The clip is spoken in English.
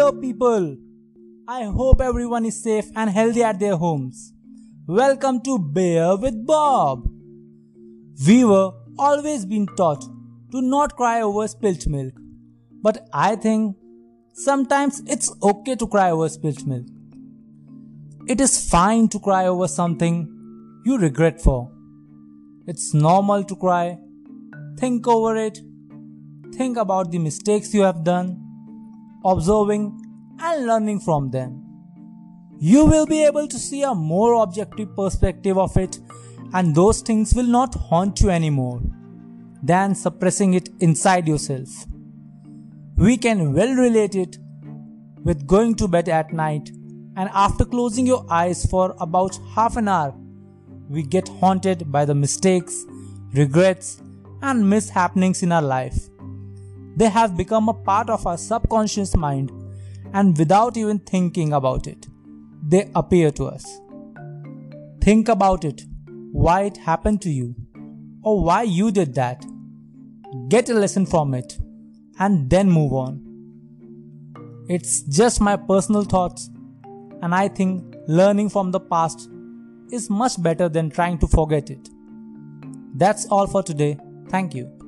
Hello, people. I hope everyone is safe and healthy at their homes. Welcome to Bear with Bob. We were always been taught to not cry over spilt milk, but I think sometimes it's okay to cry over spilt milk. It is fine to cry over something you regret for. It's normal to cry. Think over it. Think about the mistakes you have done, observing and learning from them. You will be able to see a more objective perspective of it, and those things will not haunt you anymore than suppressing it inside yourself. We can well relate it with going to bed at night and after closing your eyes for about half an hour, we get haunted by the mistakes, regrets, and mishappenings in our life. They have become a part of our subconscious mind, and without even thinking about it, they appear to us. Think about it why it happened to you, or why you did that. Get a lesson from it, and then move on. It's just my personal thoughts, and I think learning from the past is much better than trying to forget it. That's all for today. Thank you.